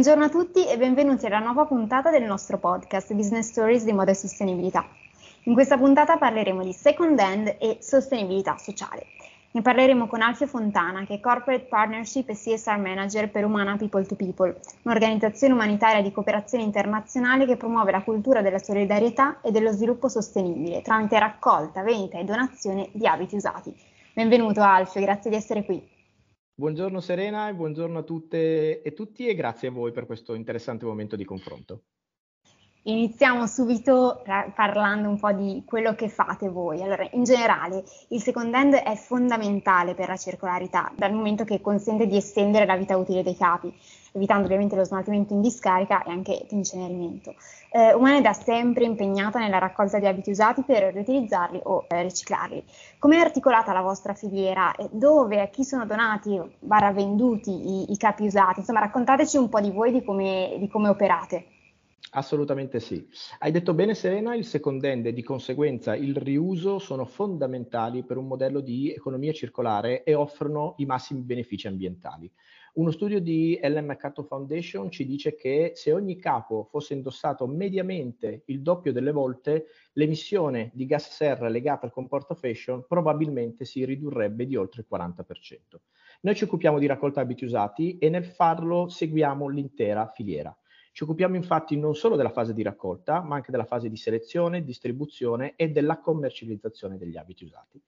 Buongiorno a tutti e benvenuti alla nuova puntata del nostro podcast Business Stories di moda e sostenibilità. In questa puntata parleremo di second hand e sostenibilità sociale. Ne parleremo con Alfio Fontana, che è Corporate Partnership e CSR Manager per Umana People to People, un'organizzazione umanitaria di cooperazione internazionale che promuove la cultura della solidarietà e dello sviluppo sostenibile tramite raccolta, vendita e donazione di abiti usati. Benvenuto Alfio, grazie di essere qui. Buongiorno Serena e buongiorno a tutte e tutti e grazie a voi per questo interessante momento di confronto. Iniziamo subito parlando un po' di quello che fate voi. Allora, in generale, il second hand è fondamentale per la circolarità, dal momento che consente di estendere la vita utile dei capi evitando ovviamente lo smaltimento in discarica e anche l'incenerimento. Eh, Umana è da sempre impegnata nella raccolta di abiti usati per riutilizzarli o eh, riciclarli. Come è articolata la vostra filiera? Dove e a chi sono donati barra venduti i, i, capi usati? Insomma, raccontateci un po' di voi, di come, di come operate. Assolutamente sì. Hai detto bene Serena, il second hand e di conseguenza il riuso sono fondamentali per un modello di economia circolare e offrono i massimi benefici ambientali. Uno studio di Ellen MacArthur Foundation ci dice che se ogni capo fosse indossato mediamente il doppio delle volte, l'emissione di gas serra legata al comporto fashion probabilmente si ridurrebbe di oltre il 40%. Noi ci occupiamo di raccolta abiti usati e nel farlo seguiamo l'intera filiera. Ci occupiamo infatti non solo della fase di raccolta, ma anche della fase di selezione, distribuzione e della commercializzazione degli abiti usati.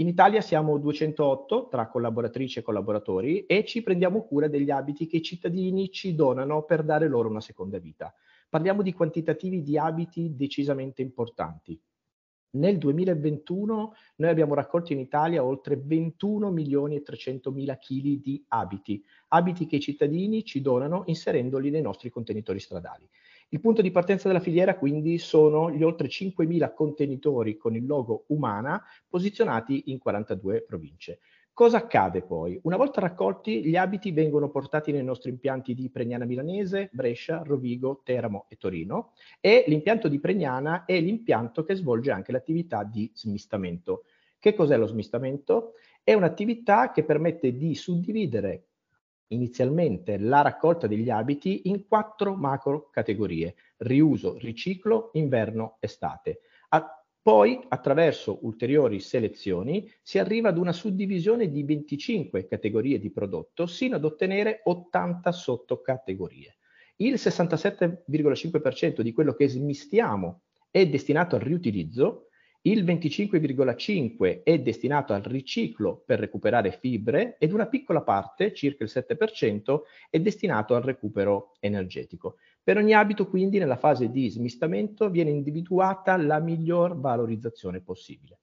In Italia siamo 208 tra collaboratrici e collaboratori e ci prendiamo cura degli abiti che i cittadini ci donano per dare loro una seconda vita. Parliamo di quantitativi di abiti decisamente importanti. Nel 2021 noi abbiamo raccolto in Italia oltre 21 milioni e 300 mila chili di abiti, abiti che i cittadini ci donano inserendoli nei nostri contenitori stradali. Il punto di partenza della filiera quindi sono gli oltre 5.000 contenitori con il logo Umana posizionati in 42 province. Cosa accade poi? Una volta raccolti, gli abiti vengono portati nei nostri impianti di Pregnana Milanese, Brescia, Rovigo, Teramo e Torino e l'impianto di Pregnana è l'impianto che svolge anche l'attività di smistamento. Che cos'è lo smistamento? È un'attività che permette di suddividere inizialmente la raccolta degli abiti in quattro macro categorie, riuso, riciclo, inverno, estate. A, poi, attraverso ulteriori selezioni, si arriva ad una suddivisione di 25 categorie di prodotto, sino ad ottenere 80 sottocategorie. Il 67,5% di quello che smistiamo è destinato al riutilizzo, il 25,5 è destinato al riciclo per recuperare fibre ed una piccola parte, circa il 7%, è destinato al recupero energetico. Per ogni abito quindi nella fase di smistamento viene individuata la miglior valorizzazione possibile.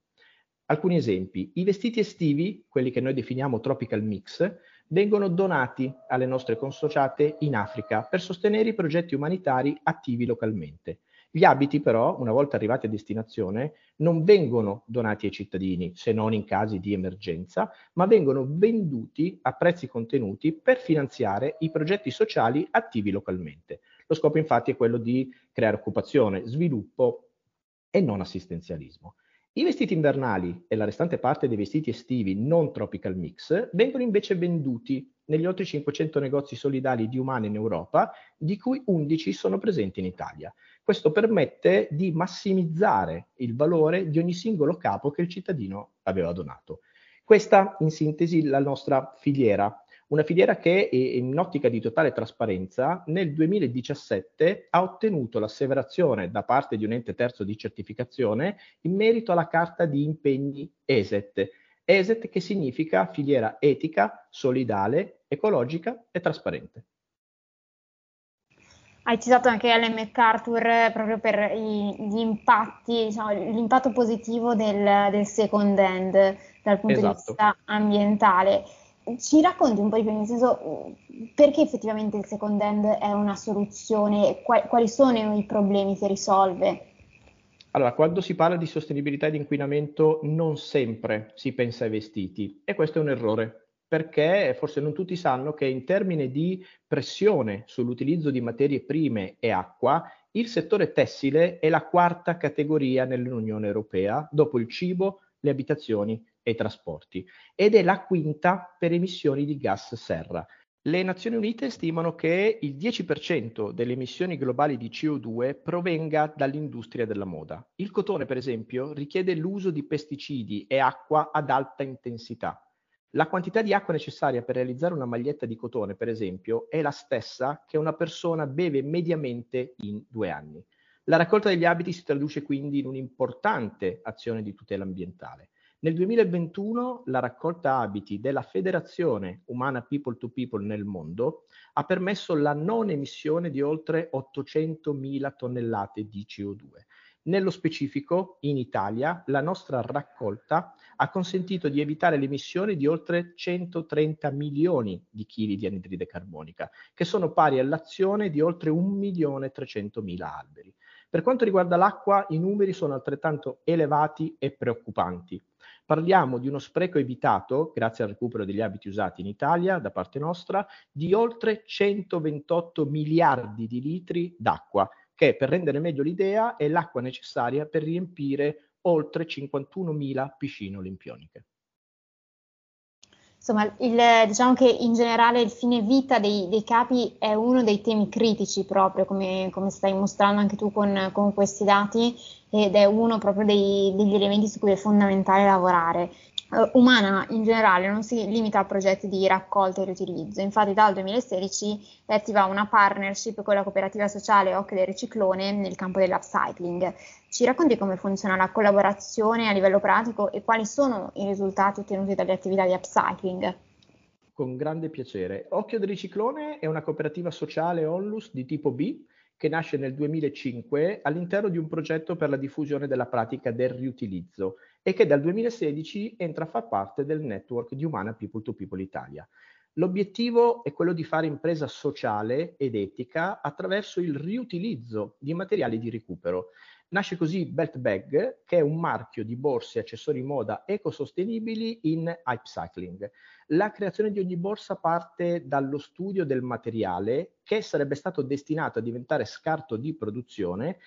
Alcuni esempi. I vestiti estivi, quelli che noi definiamo tropical mix, vengono donati alle nostre consociate in Africa per sostenere i progetti umanitari attivi localmente. Gli abiti però, una volta arrivati a destinazione, non vengono donati ai cittadini, se non in casi di emergenza, ma vengono venduti a prezzi contenuti per finanziare i progetti sociali attivi localmente. Lo scopo infatti è quello di creare occupazione, sviluppo e non assistenzialismo. I vestiti invernali e la restante parte dei vestiti estivi non tropical mix vengono invece venduti negli oltre 500 negozi solidali di Umane in Europa, di cui 11 sono presenti in Italia. Questo permette di massimizzare il valore di ogni singolo capo che il cittadino aveva donato. Questa, in sintesi, la nostra filiera. Una filiera che, in ottica di totale trasparenza, nel 2017 ha ottenuto l'asseverazione da parte di un ente terzo di certificazione in merito alla carta di impegni ESET. ESET che significa filiera etica, solidale, ecologica e trasparente. Hai citato anche Ellen MacArthur eh, proprio per i, gli impatti, diciamo, l'impatto positivo del, del, second hand dal punto esatto. di vista ambientale. Ci racconti un po' di più, nel senso, perché effettivamente il second hand è una soluzione, quali, quali sono i problemi che risolve? Allora, quando si parla di sostenibilità e di inquinamento non sempre si pensa ai vestiti e questo è un errore perché forse non tutti sanno che in termini di pressione sull'utilizzo di materie prime e acqua, il settore tessile è la quarta categoria nell'Unione Europea, dopo il cibo, le abitazioni e i trasporti, ed è la quinta per emissioni di gas serra. Le Nazioni Unite stimano che il 10% delle emissioni globali di CO2 provenga dall'industria della moda. Il cotone, per esempio, richiede l'uso di pesticidi e acqua ad alta intensità. La quantità di acqua necessaria per realizzare una maglietta di cotone, per esempio, è la stessa che una persona beve mediamente in due anni. La raccolta degli abiti si traduce quindi in un'importante azione di tutela ambientale. Nel 2021 la raccolta abiti della Federazione Umana People to People nel mondo ha permesso la non emissione di oltre 800.000 tonnellate di CO2. Nello specifico, in Italia, la nostra raccolta ha consentito di evitare l'emissione di oltre 130 milioni di chili di anidride carbonica, che sono pari all'azione di oltre 1.300.000 alberi. Per quanto riguarda l'acqua, i numeri sono altrettanto elevati e preoccupanti. Parliamo di uno spreco evitato, grazie al recupero degli abiti usati in Italia da parte nostra, di oltre 128 miliardi di litri d'acqua, che per rendere meglio l'idea è l'acqua necessaria per riempire oltre 51.000 piscine olimpioniche. Insomma, il, diciamo che in generale il fine vita dei, dei capi è uno dei temi critici proprio, come, come stai mostrando anche tu con, con, questi dati, ed è uno proprio dei, degli elementi su cui è fondamentale lavorare. Uh, Umana in generale non si limita a progetti di raccolta e riutilizzo, infatti dal 2016 è attiva una partnership con la cooperativa sociale Occhio del Riciclone nel campo dell'upcycling. Ci racconti come funziona la collaborazione a livello pratico e quali sono i risultati ottenuti dalle attività di upcycling? Con grande piacere. Occhio del Riciclone è una cooperativa sociale onlus di tipo B che nasce nel 2005 all'interno di un progetto per la diffusione della pratica del riutilizzo e che dal 2016 entra a far parte del network di Umana People to People Italia. L'obiettivo è quello di fare impresa sociale ed etica attraverso il riutilizzo di materiali di recupero. Nasce così Belt Bag, che è un marchio di borse e accessori moda ecosostenibili in upcycling. La creazione di ogni borsa parte dallo studio del materiale che sarebbe stato destinato a diventare scarto di produzione,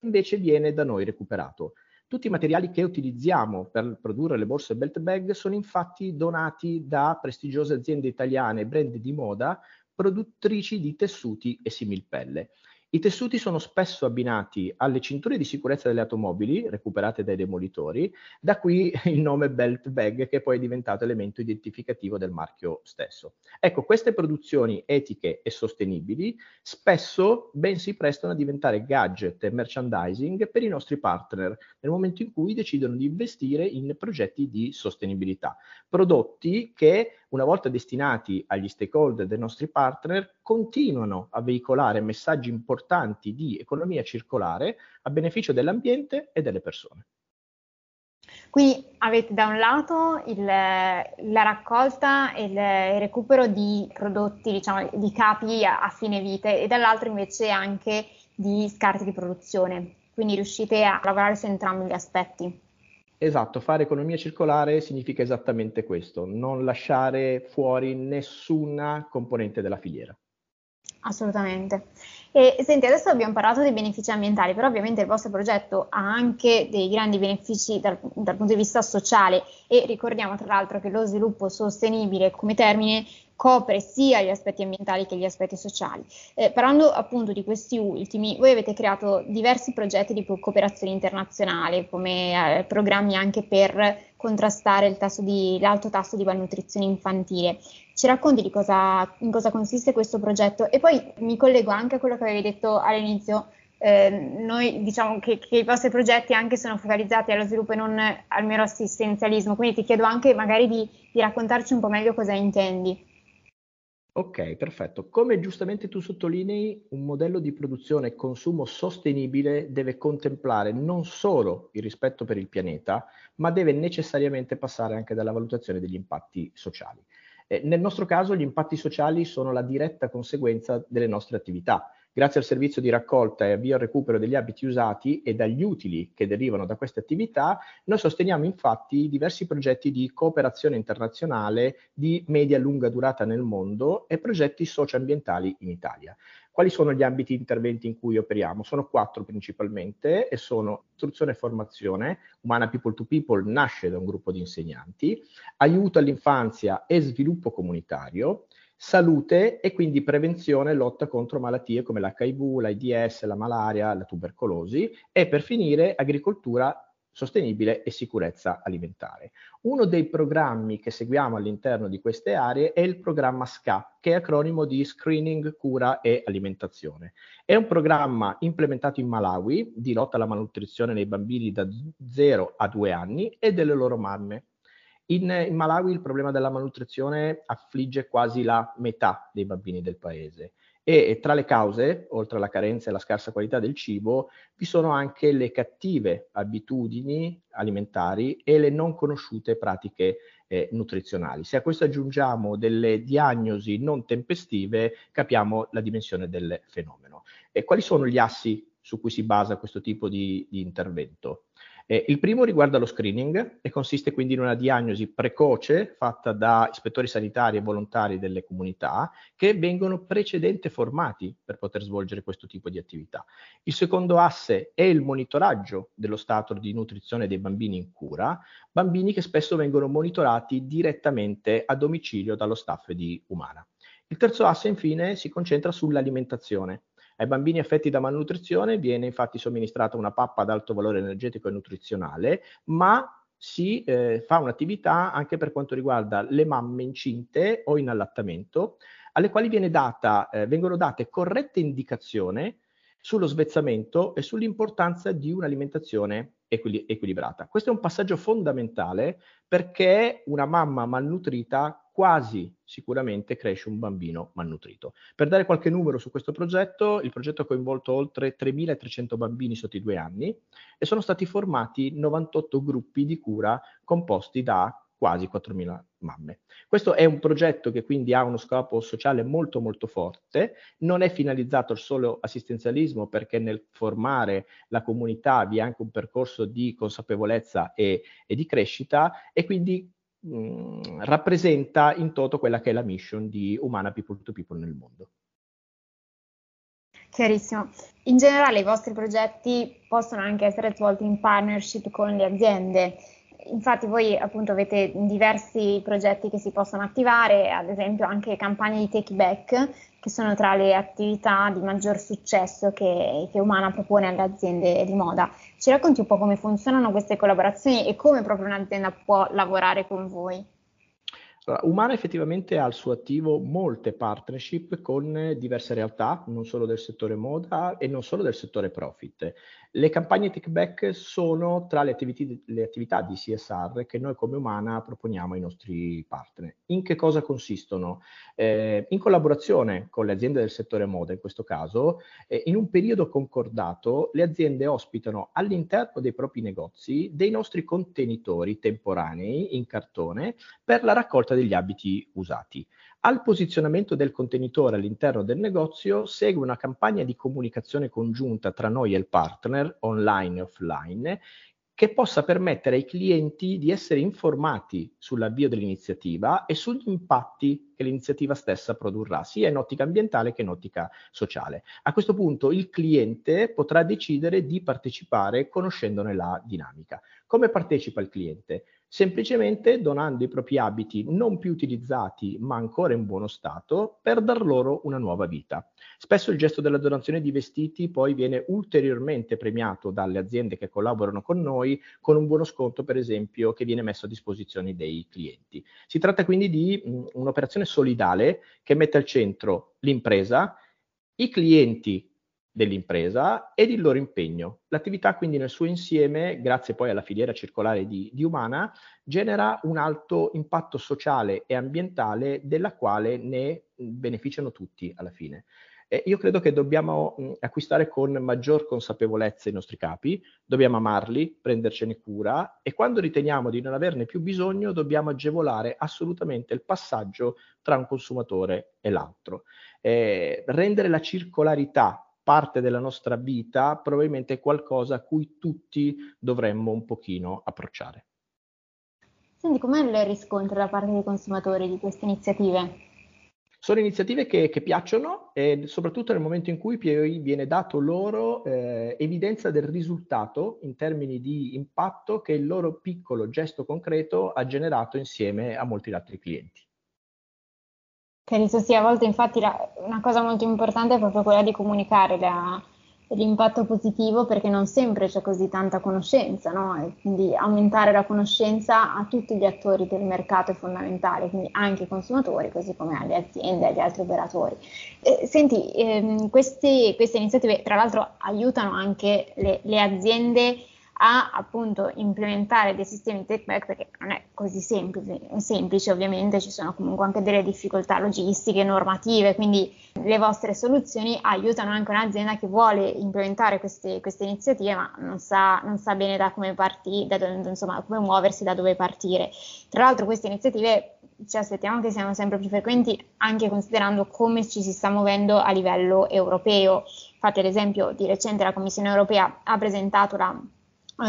invece viene da noi recuperato. Tutti i materiali che utilizziamo per produrre le borse belt bag sono infatti donati da prestigiose aziende italiane, brand di moda, produttrici di tessuti e similpelle. I tessuti sono spesso abbinati alle cinture di sicurezza delle automobili, recuperate dai demolitori, da qui il nome belt bag che poi è diventato elemento identificativo del marchio stesso. Ecco, queste produzioni etiche e sostenibili spesso ben si prestano a diventare gadget e merchandising per i nostri partner nel momento in cui decidono di investire in progetti di sostenibilità. Prodotti che una volta destinati agli stakeholder dei nostri partner, continuano a veicolare messaggi importanti di economia circolare a beneficio dell'ambiente e delle persone. Quindi avete da un lato il, la raccolta e il, recupero di prodotti, diciamo, di capi a, fine vita e dall'altro invece anche di scarti di produzione. Quindi riuscite a lavorare su entrambi gli aspetti. Esatto, fare economia circolare significa esattamente questo, non lasciare fuori nessuna componente della filiera. Assolutamente. E senti, adesso abbiamo parlato dei benefici ambientali, però ovviamente il vostro progetto ha anche dei grandi benefici dal, dal punto di vista sociale e ricordiamo tra l'altro che lo sviluppo sostenibile come termine copre sia gli aspetti ambientali che gli aspetti sociali. Eh, parlando appunto di questi ultimi, voi avete creato diversi progetti di cooperazione internazionale, come eh, programmi anche per contrastare tasso di, l'alto tasso di malnutrizione infantile. Ci racconti di cosa, in cosa consiste questo progetto? E poi mi collego anche a quello che avevi detto all'inizio. Eh, noi diciamo che, che, i vostri progetti anche sono focalizzati allo sviluppo e non al mero assistenzialismo, quindi ti chiedo anche magari di, di raccontarci un po' meglio cosa intendi. Ok, perfetto. Come giustamente tu sottolinei, un modello di produzione e consumo sostenibile deve contemplare non solo il rispetto per il pianeta, ma deve necessariamente passare anche dalla valutazione degli impatti sociali. Eh, nel nostro caso gli impatti sociali sono la diretta conseguenza delle nostre attività Grazie al servizio di raccolta e avvio al recupero degli abiti usati e dagli utili che derivano da queste attività, noi sosteniamo infatti diversi progetti di cooperazione internazionale di media-lunga durata nel mondo e progetti socioambientali in Italia. Quali sono gli ambiti di interventi in cui operiamo? Sono quattro principalmente e sono istruzione e formazione, Umana People to People nasce da un gruppo di insegnanti, aiuto all'infanzia e sviluppo comunitario, salute e quindi prevenzione e lotta contro malattie come l'HIV, l'AIDS, la malaria, la tubercolosi e per finire agricoltura sostenibile e sicurezza alimentare. Uno dei programmi che seguiamo all'interno di queste aree è il programma SCA, che è acronimo di Screening, Cura e Alimentazione. È un programma implementato in Malawi di lotta alla malnutrizione nei bambini da 0 a 2 anni e delle loro mamme. In, in, Malawi il problema della malnutrizione affligge quasi la metà dei bambini del paese e tra le cause, oltre alla carenza e alla scarsa qualità del cibo, vi sono anche le cattive abitudini alimentari e le non conosciute pratiche eh, nutrizionali. Se a questo aggiungiamo delle diagnosi non tempestive, capiamo la dimensione del fenomeno. E quali sono gli assi su cui si basa questo tipo di, di intervento? Eh, il primo riguarda lo screening e consiste quindi in una diagnosi precoce fatta da ispettori sanitari e volontari delle comunità che vengono precedentemente formati per poter svolgere questo tipo di attività. Il secondo asse è il monitoraggio dello stato di nutrizione dei bambini in cura, bambini che spesso vengono monitorati direttamente a domicilio dallo staff di Umana. Il terzo asse infine si concentra sull'alimentazione ai bambini affetti da malnutrizione viene infatti somministrata una pappa ad alto valore energetico e nutrizionale, ma si eh, fa un'attività anche per quanto riguarda le mamme incinte o in allattamento, alle quali data, eh, vengono date corrette indicazioni sullo svezzamento e sull'importanza di un'alimentazione equil- equilibrata. Questo è un passaggio fondamentale perché una mamma malnutrita quasi sicuramente cresce un bambino malnutrito. Per dare qualche numero su questo progetto, il progetto ha coinvolto oltre 3.300 bambini sotto i due anni e sono stati formati 98 gruppi di cura composti da quasi 4.000 mamme. Questo è un progetto che quindi ha uno scopo sociale molto molto forte, non è finalizzato al solo assistenzialismo perché nel formare la comunità vi è anche un percorso di consapevolezza e, e di crescita e quindi mm, rappresenta in toto quella che è la mission di Umana People to People nel mondo. Chiarissimo. In generale i vostri progetti possono anche essere svolti in partnership con le aziende. Infatti voi appunto avete diversi progetti che si possono attivare, ad esempio anche campagne di take back che sono tra le attività di maggior successo che, che Umana propone alle aziende di moda. Ci racconti un po' come funzionano queste collaborazioni e come proprio un'azienda può lavorare con voi? Umana effettivamente ha al suo attivo molte partnership con diverse realtà, non solo del settore moda e non solo del settore profit. Le campagne Take sono tra le, attività, le attività di CSR che noi come Umana proponiamo ai nostri partner. In che cosa consistono? Eh, in collaborazione con le aziende del settore moda, in questo caso, eh, in un periodo concordato, le aziende ospitano all'interno dei propri negozi dei nostri contenitori temporanei in cartone per la raccolta degli abiti usati. Al posizionamento del contenitore all'interno del negozio segue una campagna di comunicazione congiunta tra noi e il partner, online e offline, che possa permettere ai clienti di essere informati sull'avvio dell'iniziativa e sugli impatti che l'iniziativa stessa produrrà, sia in ottica ambientale che in ottica sociale. A questo punto il cliente potrà decidere di partecipare conoscendone la dinamica. Come partecipa il cliente? Semplicemente donando i propri abiti non più utilizzati ma ancora in buono stato per dar loro una nuova vita. Spesso il gesto della donazione di vestiti poi viene ulteriormente premiato dalle aziende che collaborano con noi con un buono sconto per esempio che viene messo a disposizione dei clienti. Si tratta quindi di un'operazione solidale che mette al centro l'impresa, i clienti dell'impresa ed il loro impegno. L'attività quindi nel suo insieme, grazie poi alla filiera circolare di, di Umana, genera un alto impatto sociale e ambientale della quale ne beneficiano tutti alla fine. Eh, io credo che dobbiamo mh, acquistare con maggior consapevolezza i nostri capi, dobbiamo amarli, prendercene cura e quando riteniamo di non averne più bisogno dobbiamo agevolare assolutamente il passaggio tra un consumatore e l'altro. Eh, rendere la circolarità parte della nostra vita, probabilmente è qualcosa a cui tutti dovremmo un pochino approcciare. Senti, com'è il riscontro da parte dei consumatori di queste iniziative? Sono iniziative che, che, piacciono e soprattutto nel momento in cui viene dato loro eh, evidenza del risultato in termini di impatto che il loro piccolo gesto concreto ha generato insieme a molti altri clienti. Penso sia a volte infatti la, una cosa molto importante è proprio quella di comunicare la, l'impatto positivo perché non sempre c'è così tanta conoscenza, no? E quindi aumentare la conoscenza a tutti gli attori del mercato è fondamentale, quindi anche ai consumatori, così come alle aziende e agli altri operatori. Eh, senti, ehm, queste, queste, iniziative tra l'altro aiutano anche le, le aziende a appunto implementare dei sistemi take back perché non è così semplice, semplice, ovviamente ci sono comunque anche delle difficoltà logistiche, normative, quindi le vostre soluzioni aiutano anche un'azienda che vuole implementare queste, queste iniziative ma non sa, non sa, bene da come partire, da, insomma come muoversi, da dove partire. Tra l'altro queste iniziative ci aspettiamo che siano sempre più frequenti anche considerando come ci si sta muovendo a livello europeo. Infatti ad esempio di recente la Commissione europea ha presentato la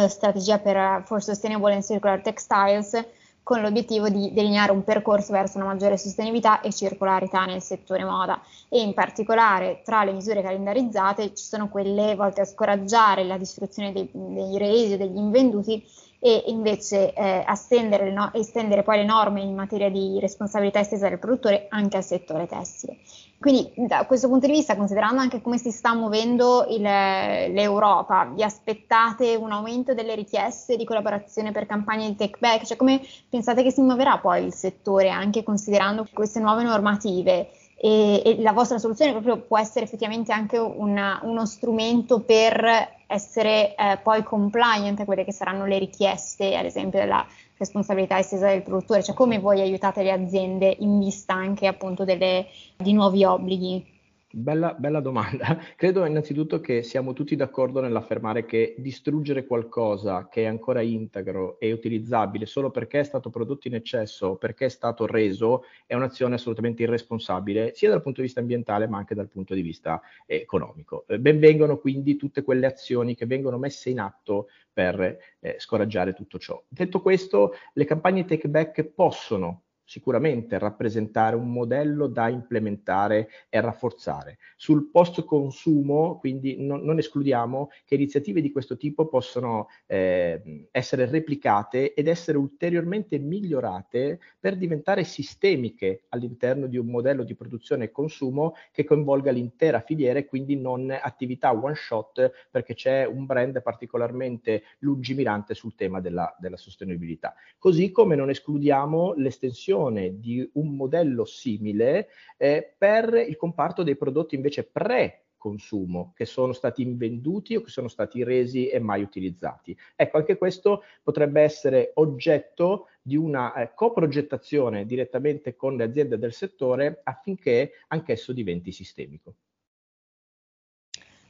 strategia per, for Sustainable and Circular Textiles con l'obiettivo di delineare un percorso verso una maggiore sostenibilità e circolarità nel settore moda. E in particolare tra le misure calendarizzate ci sono quelle volte a scoraggiare la distruzione dei, dei resi o degli invenduti e invece eh, estendere, no, estendere poi le norme in materia di responsabilità estesa del produttore anche al settore tessile. Quindi da questo punto di vista, considerando anche come si sta muovendo il, l'Europa, vi aspettate un aumento delle richieste di collaborazione per campagne di take back? Cioè come pensate che si muoverà poi il settore anche considerando queste nuove normative? E, e la vostra soluzione proprio può essere effettivamente anche una, uno strumento per essere eh, poi compliant a quelle che saranno le richieste, ad esempio, della responsabilità estesa del produttore, cioè come voi aiutate le aziende in vista anche appunto delle, di nuovi obblighi? Bella, bella, domanda. Credo innanzitutto che siamo tutti d'accordo nell'affermare che distruggere qualcosa che è ancora integro e utilizzabile solo perché è stato prodotto in eccesso o perché è stato reso è un'azione assolutamente irresponsabile sia dal punto di vista ambientale ma anche dal punto di vista economico. Eh, benvengono quindi tutte quelle azioni che vengono messe in atto per eh, scoraggiare tutto ciò. Detto questo, le campagne take back possono sicuramente rappresentare un modello da implementare e rafforzare. Sul post consumo, quindi non, non escludiamo che iniziative di questo tipo possano eh, essere replicate ed essere ulteriormente migliorate per diventare sistemiche all'interno di un modello di produzione e consumo che coinvolga l'intera filiera e quindi non attività one shot perché c'è un brand particolarmente lungimirante sul tema della, della sostenibilità. Così come non escludiamo l'estensione creazione di un modello simile eh, per il comparto dei prodotti invece pre consumo che sono stati invenduti o che sono stati resi e mai utilizzati. Ecco, anche questo potrebbe essere oggetto di una eh, coprogettazione direttamente con le aziende del settore affinché anch'esso diventi sistemico.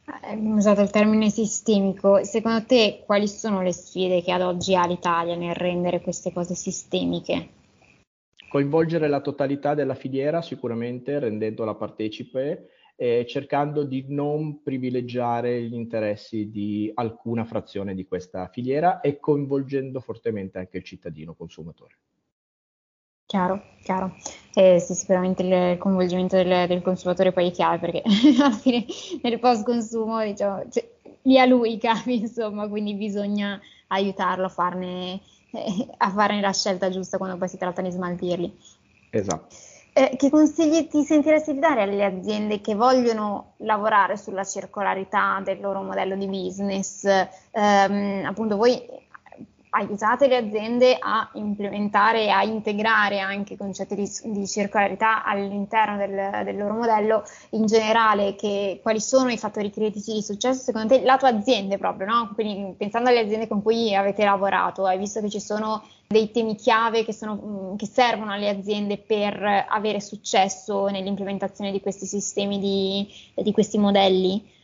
Abbiamo usato il termine sistemico. Secondo te quali sono le sfide che ad oggi ha l'Italia nel rendere queste cose sistemiche? Coinvolgere la totalità della filiera sicuramente rendendola partecipe e cercando di non privilegiare gli interessi di alcuna frazione di questa filiera e coinvolgendo fortemente anche il cittadino consumatore. Chiaro, chiaro. Eh, sì, sicuramente il coinvolgimento del, del, consumatore poi è chiave perché alla fine nel post consumo diciamo, cioè, lì a lui capi, insomma, quindi bisogna aiutarlo a farne a fare la scelta giusta quando poi si tratta di smaltirli. Esatto. Eh, che consigli ti sentiresti di dare alle aziende che vogliono lavorare sulla circolarità del loro modello di business? Eh, appunto, voi aiutate le aziende a implementare e a integrare anche concetti di, di circolarità all'interno del, del, loro modello in generale, che, quali sono i fattori critici di successo secondo te, la tua azienda proprio, no? Quindi pensando alle aziende con cui avete lavorato, hai visto che ci sono dei temi chiave che, sono, che servono alle aziende per avere successo nell'implementazione di questi sistemi, di, di questi modelli?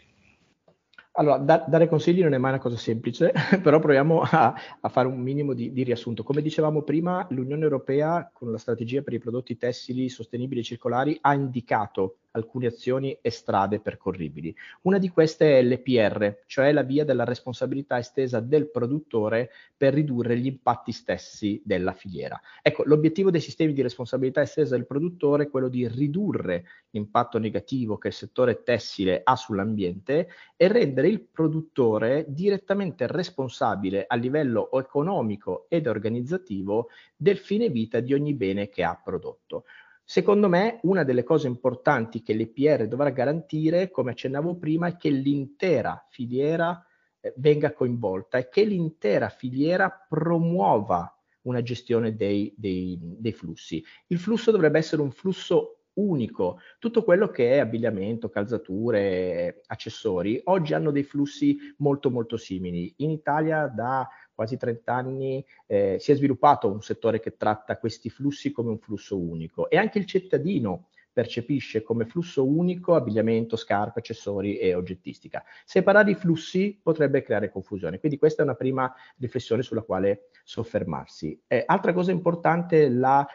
Allora, da, dare consigli non è mai una cosa semplice, però proviamo a, a fare un minimo di, di, riassunto. Come dicevamo prima, l'Unione Europea, con la strategia per i prodotti tessili sostenibili e circolari, ha indicato alcune azioni e strade percorribili. Una di queste è l'EPR, cioè la via della responsabilità estesa del produttore per ridurre gli impatti stessi della filiera. Ecco, l'obiettivo dei sistemi di responsabilità estesa del produttore è quello di ridurre l'impatto negativo che il settore tessile ha sull'ambiente e rendere il produttore direttamente responsabile a livello economico ed organizzativo del fine vita di ogni bene che ha prodotto. Secondo me, una delle cose importanti che l'EPR dovrà garantire, come accennavo prima, è che l'intera filiera eh, venga coinvolta e che l'intera filiera promuova una gestione dei, dei, dei flussi. Il flusso dovrebbe essere un flusso unico. Tutto quello che è abbigliamento, calzature, accessori, oggi hanno dei flussi molto molto simili. In Italia da quasi 30 anni eh, si è sviluppato un settore che tratta questi flussi come un flusso unico e anche il cittadino percepisce come flusso unico abbigliamento, scarpe, accessori e oggettistica. Separare i flussi potrebbe creare confusione, quindi questa è una prima riflessione sulla quale soffermarsi. Eh, altra cosa importante, la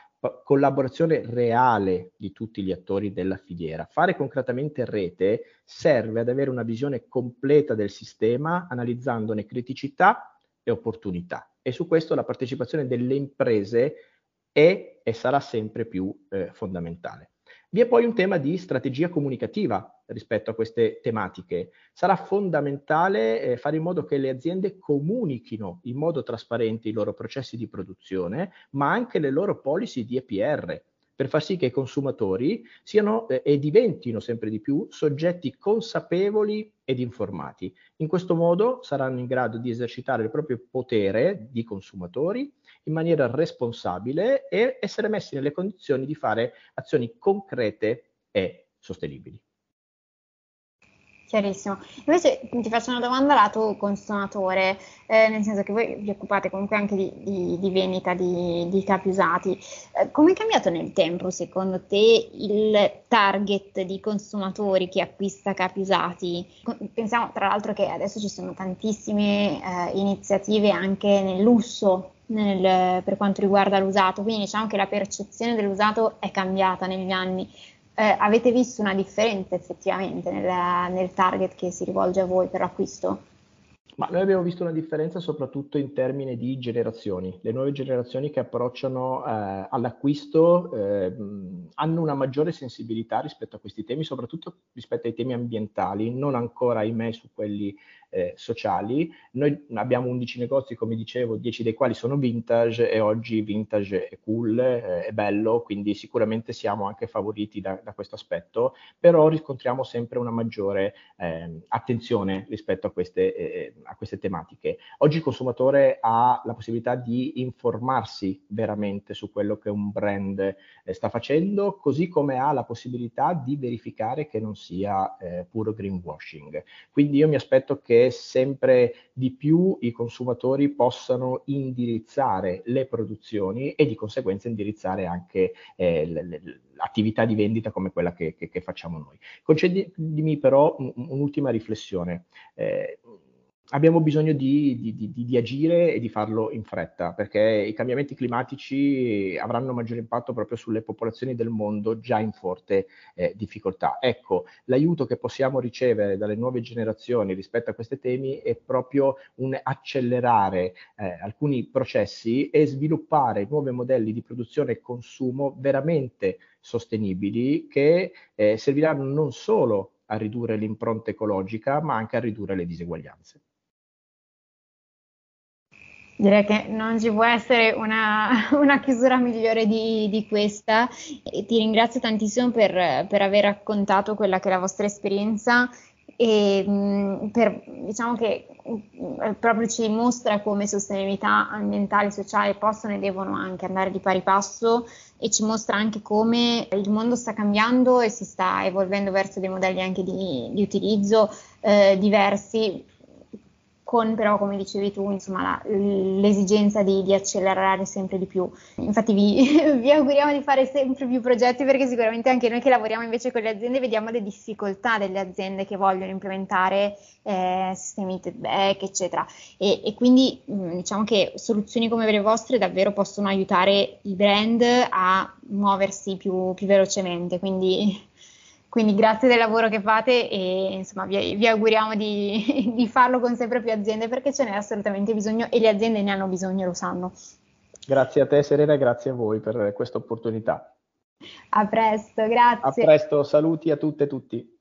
collaborazione reale di tutti gli attori della filiera. Fare concretamente rete serve ad avere una visione completa del sistema, analizzandone criticità e opportunità. E su questo la partecipazione delle imprese è e sarà sempre più eh, fondamentale. Vi è poi un tema di strategia comunicativa rispetto a queste tematiche. Sarà fondamentale eh, fare in modo che le aziende comunichino in modo trasparente i loro processi di produzione, ma anche le loro policy di EPR, per far sì che i consumatori siano eh, e diventino sempre di più soggetti consapevoli ed informati. In questo modo saranno in grado di esercitare il proprio potere di consumatori in maniera responsabile e essere messi nelle condizioni di fare azioni concrete e sostenibili. Chiarissimo. Invece ti faccio una domanda lato consumatore, eh, nel senso che voi vi occupate comunque anche di, di, di vendita di, di, capi usati. Eh, come è cambiato nel tempo, secondo te, il target di consumatori che acquista capi usati? Pensiamo tra l'altro che adesso ci sono tantissime eh, iniziative anche nel lusso nel, per quanto riguarda l'usato, quindi diciamo che la percezione dell'usato è cambiata negli anni. Eh, avete visto una differenza effettivamente nel, nel target che si rivolge a voi per l'acquisto? Ma noi abbiamo visto una differenza soprattutto in termini di generazioni. Le nuove generazioni che approcciano eh, all'acquisto eh, hanno una maggiore sensibilità rispetto a questi temi, soprattutto rispetto ai temi ambientali, non ancora, ahimè, su quelli eh, sociali. Noi abbiamo 11 negozi, come dicevo, 10 dei quali sono vintage e oggi vintage è cool, eh, è bello, quindi sicuramente siamo anche favoriti da, da questo aspetto, però riscontriamo sempre una maggiore eh, attenzione rispetto a queste, eh, a queste tematiche. Oggi il consumatore ha la possibilità di informarsi veramente su quello che un brand eh, sta facendo, così come ha la possibilità di verificare che non sia eh, puro greenwashing. Quindi io mi aspetto che sempre di più i consumatori possano indirizzare le produzioni e di conseguenza indirizzare anche eh, l'attività di vendita come quella che, che, che facciamo noi. Concedimi però un'ultima riflessione. Eh, abbiamo bisogno di, di, di, di, agire e di farlo in fretta, perché i cambiamenti climatici avranno maggiore impatto proprio sulle popolazioni del mondo già in forte eh, difficoltà. Ecco, l'aiuto che possiamo ricevere dalle nuove generazioni rispetto a questi temi è proprio un accelerare eh, alcuni processi e sviluppare nuovi modelli di produzione e consumo veramente sostenibili che eh, serviranno non solo a ridurre l'impronta ecologica, ma anche a ridurre le diseguaglianze. Direi che non ci può essere una, una chiusura migliore di, di, questa. E ti ringrazio tantissimo per, per, aver raccontato quella che è la vostra esperienza. E mm, per, diciamo che mm, proprio ci mostra come sostenibilità ambientale e sociale possono e devono anche andare di pari passo e ci mostra anche come il mondo sta cambiando e si sta evolvendo verso dei modelli anche di, di utilizzo eh, diversi con però, come dicevi tu, insomma, la, l'esigenza di, di, accelerare sempre di più. Infatti vi, vi, auguriamo di fare sempre più progetti perché sicuramente anche noi che lavoriamo invece con le aziende vediamo le difficoltà delle aziende che vogliono implementare eh, sistemi back, eccetera. E, e quindi mh, diciamo che soluzioni come le vostre davvero possono aiutare i brand a muoversi più, più velocemente. Quindi quindi grazie del lavoro che fate e insomma vi, vi auguriamo di, di, farlo con sempre più aziende perché ce n'è assolutamente bisogno e le aziende ne hanno bisogno, lo sanno. Grazie a te Serena e grazie a voi per questa opportunità. A presto, grazie. A presto, saluti a tutte e tutti.